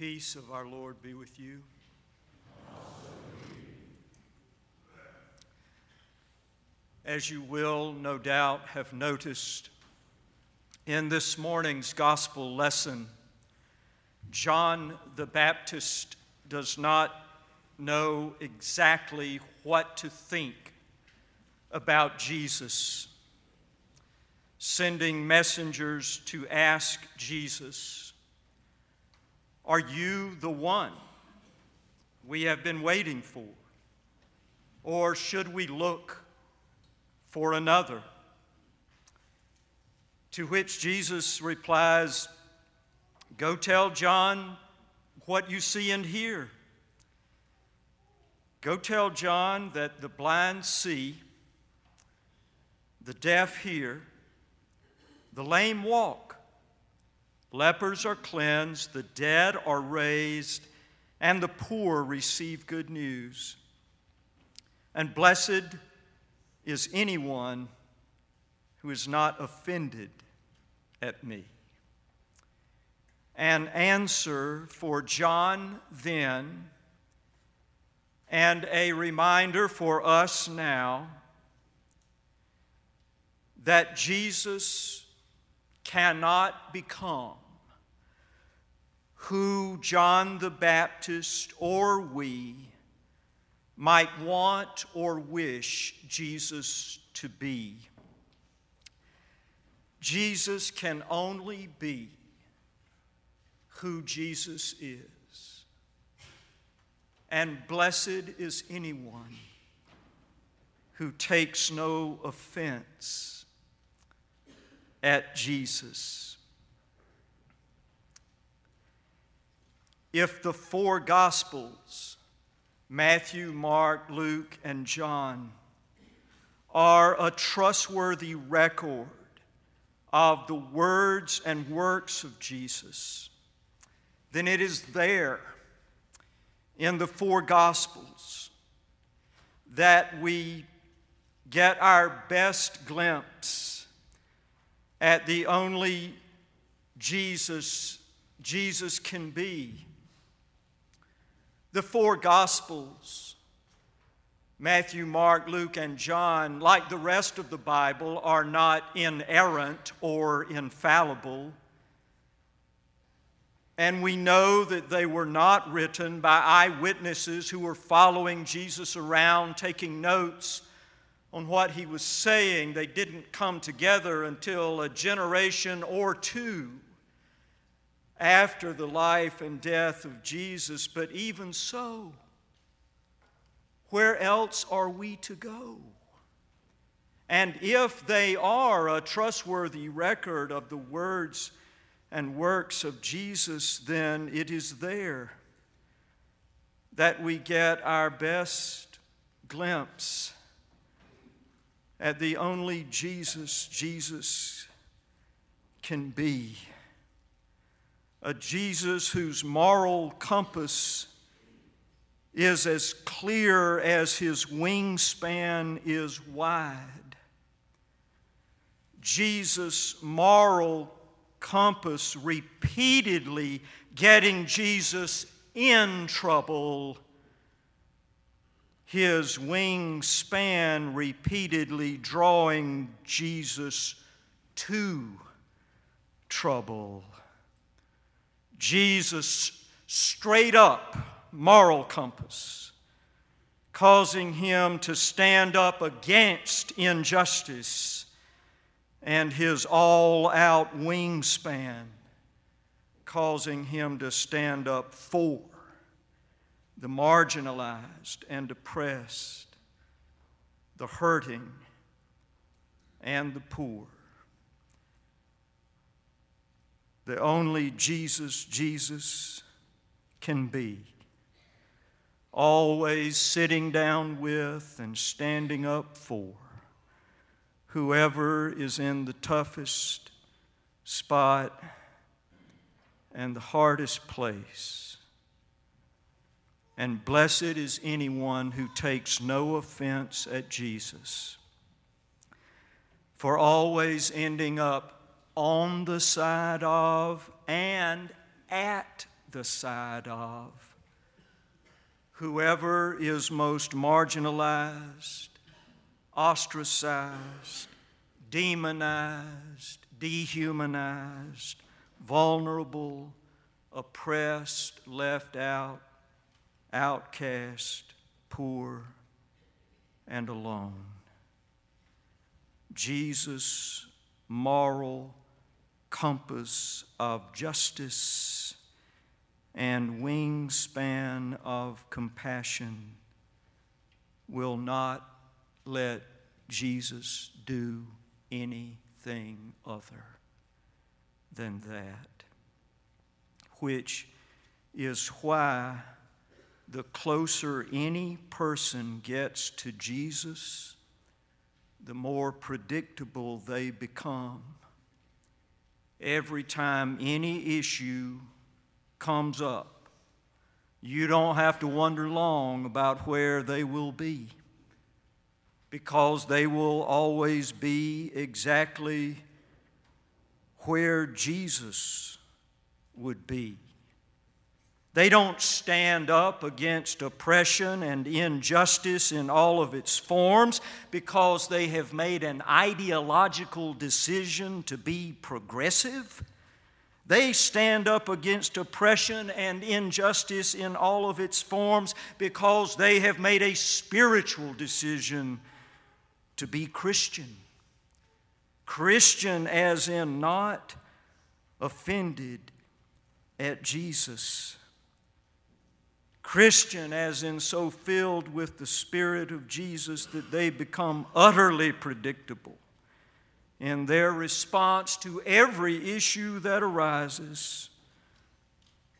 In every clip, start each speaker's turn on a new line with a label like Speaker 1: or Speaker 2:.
Speaker 1: peace of our Lord be with you. As you will, no doubt, have noticed, in this morning's gospel lesson, John the Baptist does not know exactly what to think about Jesus, sending messengers to ask Jesus, Are you the one we have been waiting for? Or should we look for another? To which Jesus replies, Go tell John what you see and hear. Go tell John that the blind see, the deaf hear, the lame walk, lepers are cleansed, the dead are raised, and the poor receive good news. And blessed is anyone who is not offended at me. An answer for John then, and a reminder for us now that Jesus cannot become who John the Baptist or we might want or wish Jesus to be. Jesus can only be who Jesus is. And blessed is anyone who takes no offense at Jesus. If the four Gospels Matthew, Mark, Luke, and John are a trustworthy record of the words and works of Jesus, then it is there in the four Gospels that we get our best glimpse at the only Jesus Jesus can be the four Gospels, Matthew, Mark, Luke, and John, like the rest of the Bible, are not inerrant or infallible. And we know that they were not written by eyewitnesses who were following Jesus around, taking notes on what he was saying. They didn't come together until a generation or two after the life and death of Jesus, but even so, where else are we to go? And if they are a trustworthy record of the words and works of Jesus, then it is there that we get our best glimpse at the only Jesus Jesus can be a Jesus whose moral compass is as clear as his wingspan is wide. Jesus' moral compass repeatedly getting Jesus in trouble, his wingspan repeatedly drawing Jesus to trouble. Jesus' straight up moral compass, causing him to stand up against injustice, and his all out wingspan, causing him to stand up for the marginalized and oppressed, the hurting and the poor the only Jesus Jesus can be. Always sitting down with and standing up for whoever is in the toughest spot and the hardest place. And blessed is anyone who takes no offense at Jesus. For always ending up on the side of and at the side of. Whoever is most marginalized, ostracized, demonized, dehumanized, vulnerable, oppressed, left out, outcast, poor, and alone. Jesus' moral compass of justice and wingspan of compassion will not let Jesus do anything other than that, which is why the closer any person gets to Jesus, the more predictable they become. Every time any issue comes up, you don't have to wonder long about where they will be because they will always be exactly where Jesus would be. They don't stand up against oppression and injustice in all of its forms because they have made an ideological decision to be progressive. They stand up against oppression and injustice in all of its forms because they have made a spiritual decision to be Christian. Christian, as in not offended at Jesus Christian, as in so filled with the Spirit of Jesus that they become utterly predictable in their response to every issue that arises.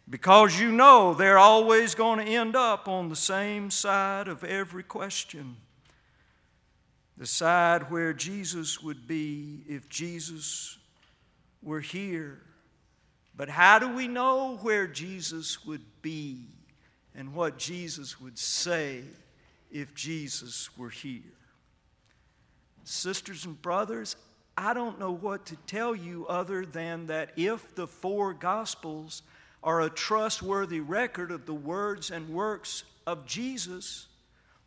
Speaker 1: Because you know they're always going to end up on the same side of every question. The side where Jesus would be if Jesus were here. But how do we know where Jesus would be? And what Jesus would say if Jesus were here. Sisters and brothers, I don't know what to tell you other than that if the four Gospels are a trustworthy record of the words and works of Jesus,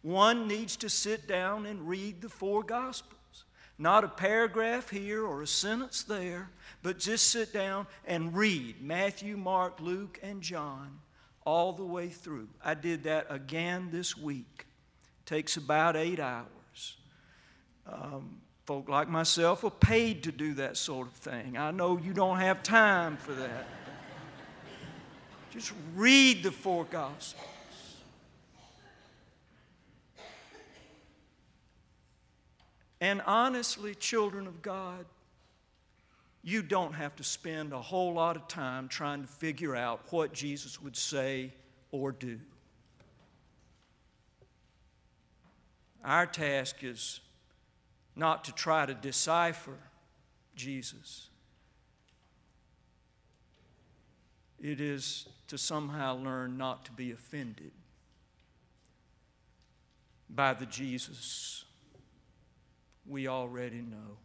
Speaker 1: one needs to sit down and read the four Gospels. Not a paragraph here or a sentence there, but just sit down and read Matthew, Mark, Luke, and John all the way through. I did that again this week. Takes about eight hours. Um, folk like myself are paid to do that sort of thing. I know you don't have time for that. Just read the four Gospels. And honestly, children of God, you don't have to spend a whole lot of time trying to figure out what Jesus would say or do. Our task is not to try to decipher Jesus, it is to somehow learn not to be offended by the Jesus we already know.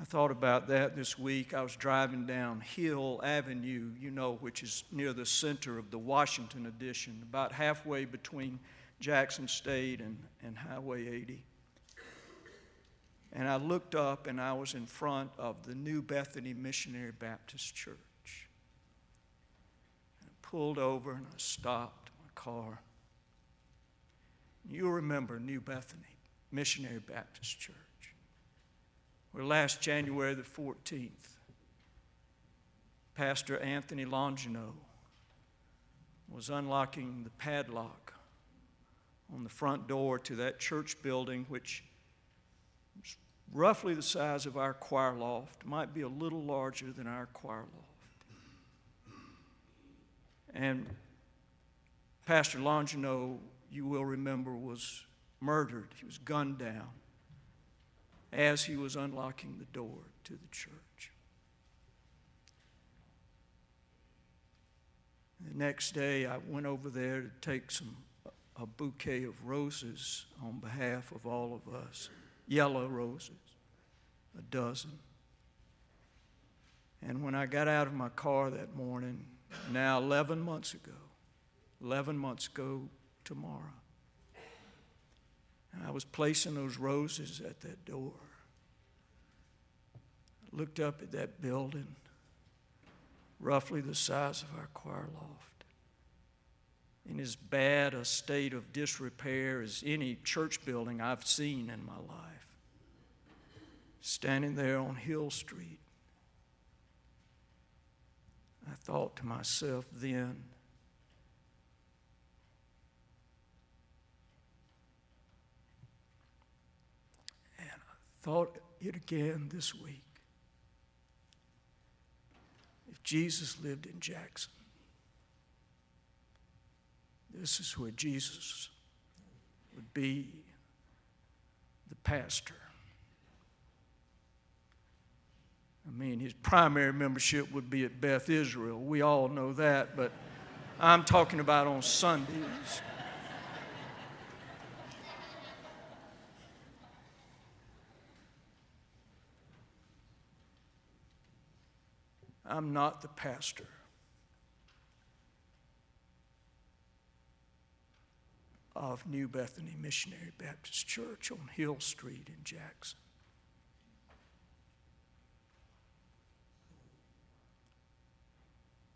Speaker 1: I thought about that this week. I was driving down Hill Avenue, you know, which is near the center of the Washington Addition, about halfway between Jackson State and, and Highway 80. And I looked up and I was in front of the New Bethany Missionary Baptist Church. I pulled over and I stopped my car. You'll remember New Bethany Missionary Baptist Church where last January the 14th, Pastor Anthony Longino was unlocking the padlock on the front door to that church building, which was roughly the size of our choir loft, might be a little larger than our choir loft. And Pastor Longino, you will remember, was murdered. He was gunned down as he was unlocking the door to the church. The next day, I went over there to take some a bouquet of roses on behalf of all of us, yellow roses, a dozen. And when I got out of my car that morning, now 11 months ago, 11 months ago tomorrow, and I was placing those roses at that door. I looked up at that building, roughly the size of our choir loft, in as bad a state of disrepair as any church building I've seen in my life. Standing there on Hill Street, I thought to myself then, thought it again this week. If Jesus lived in Jackson, this is where Jesus would be the pastor. I mean, his primary membership would be at Beth Israel. We all know that, but I'm talking about on Sundays. I'm not the pastor. Of New Bethany Missionary Baptist Church on Hill Street in Jackson.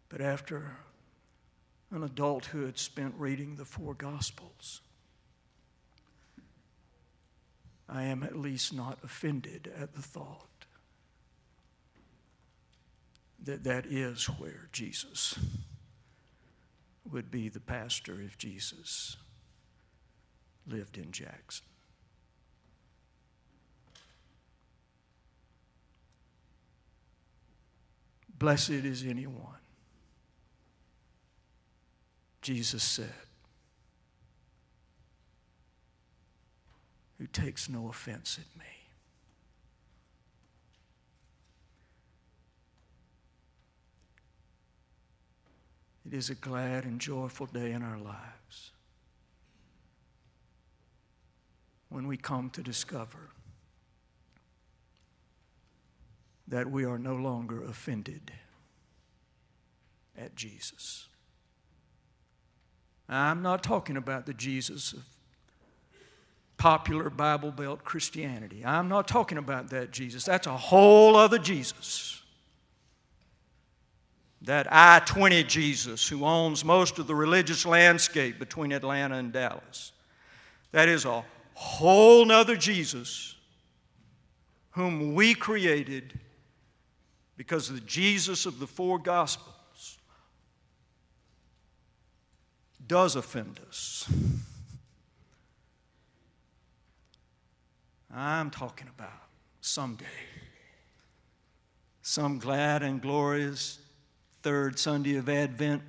Speaker 1: But after an adulthood spent reading the four Gospels, I am at least not offended at the thought that that is where Jesus would be the pastor if Jesus lived in Jackson. Blessed is anyone Jesus said, who takes no offense at me. It is a glad and joyful day in our lives when we come to discover that we are no longer offended at Jesus. I'm not talking about the Jesus of popular Bible Belt Christianity. I'm not talking about that Jesus. That's a whole other Jesus. That I 20 Jesus who owns most of the religious landscape between Atlanta and Dallas. That is a whole nother Jesus whom we created because the Jesus of the four Gospels does offend us. I'm talking about someday, some glad and glorious third Sunday of Advent,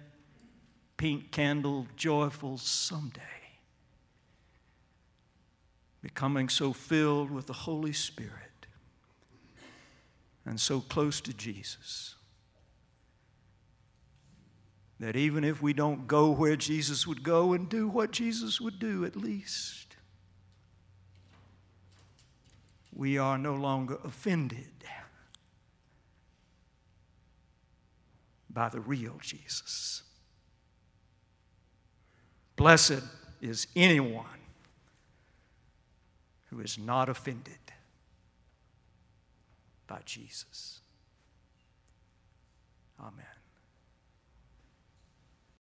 Speaker 1: pink candle, joyful someday, becoming so filled with the Holy Spirit and so close to Jesus that even if we don't go where Jesus would go and do what Jesus would do, at least we are no longer offended by the real Jesus. Blessed is anyone who is not offended by Jesus. Amen.